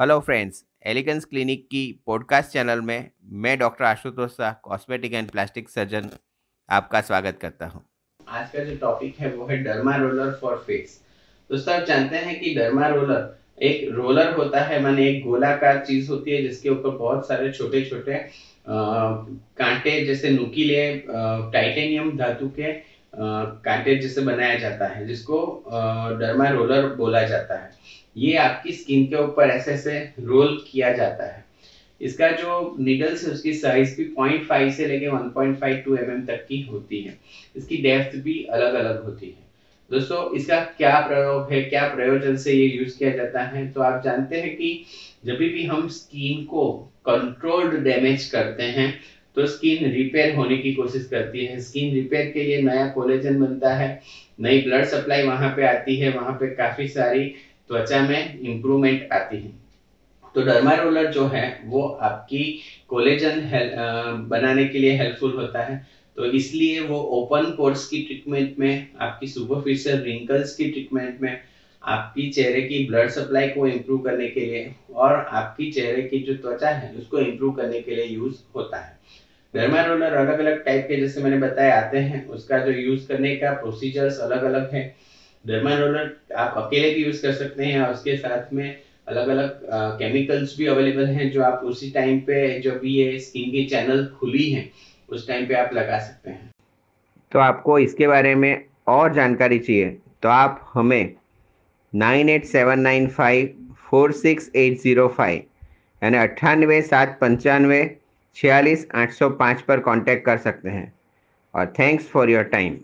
Hello friends elegance clinic की podcast channel में मैं doctor Ashutosh Shah cosmetic and plastic surgeon आपका स्वागत करता हूँ। आज का जो टॉपिक है वो है डर्मा रोलर फॉर फेस दोस्तों, आप जानते हैं कि डर्मा रोलर एक रोलर होता है, माने एक गोलाकार चीज़ होती है, जिसके ऊपर बहुत सारे छोटे छोटे कांटे जैसे नुकीले टाइटेनियम धातु के कांटे जैसे बनाया जाता है, जिसको डर्मा रोलर बोला जाता है, ये आपकी स्किन के ऊपर ऐसे ऐसे रोल किया जाता है। इसका जो निडल्स है, उसकी साइज़ भी 0.5 से लेके 1.5 टू mm तक की होती है। इसकी डेप्थ भी अलग अलग होती है। दोस्तों, इसका क्या प्रयोग है, क्या प्रयोजन से ये यूज़ किया जाता है? तो आप जानते हैं कि जब भी हम स्किन को कंट्रोल्ड डैमेज करते हैं तो स्किन रिपेयर होने की कोशिश करती है। स्किन रिपेयर के लिए नया कोलेजन बनता है। नई ब्लड सप्लाई वहाँ पे आती है। वहाँ पे काफ़ी सारी त्वचा में इम्प्रूवमेंट आती है। तो डर्मा रोलर जो है, वो आपकी कोलेजन बनाने के लिए हेल्पफुल होता है। तो इसलिए वो ओपन पोर्स की ट्रीटमेंट में, आपकी सुपरफिशियल रिंकल्स की ट्रीटमेंट में आपकी चेहरे की ब्लड सप्लाई को इम्प्रूव करने के लिए और आपकी चेहरे की जो त्वचा है, उसको इम्प्रूव करने के लिए यूज़ होता है। डर्मा रोलर अलग अलग टाइप के जैसे मैंने बताया, आते हैं। उसका जो यूज़ करने का प्रोसीजर्स अलग अलग है। डर्मा रोलर आप अकेले भी यूज़ कर सकते हैं और उसके साथ में अलग अलग केमिकल्स भी अवेलेबल हैं जो आप उसी टाइम पे जो भी ये स्किन की चैनल खुली है, उस टाइम पे आप लगा सकते हैं। तो आपको इसके बारे में और जानकारी चाहिए तो आप हमें nine eight seven nine five four six eight zero five यानी अट्ठानवे सात पंचानवे छियालीस आठ सौ पाँच पर कांटेक्ट कर सकते हैं। और थैंक्स फॉर योर टाइम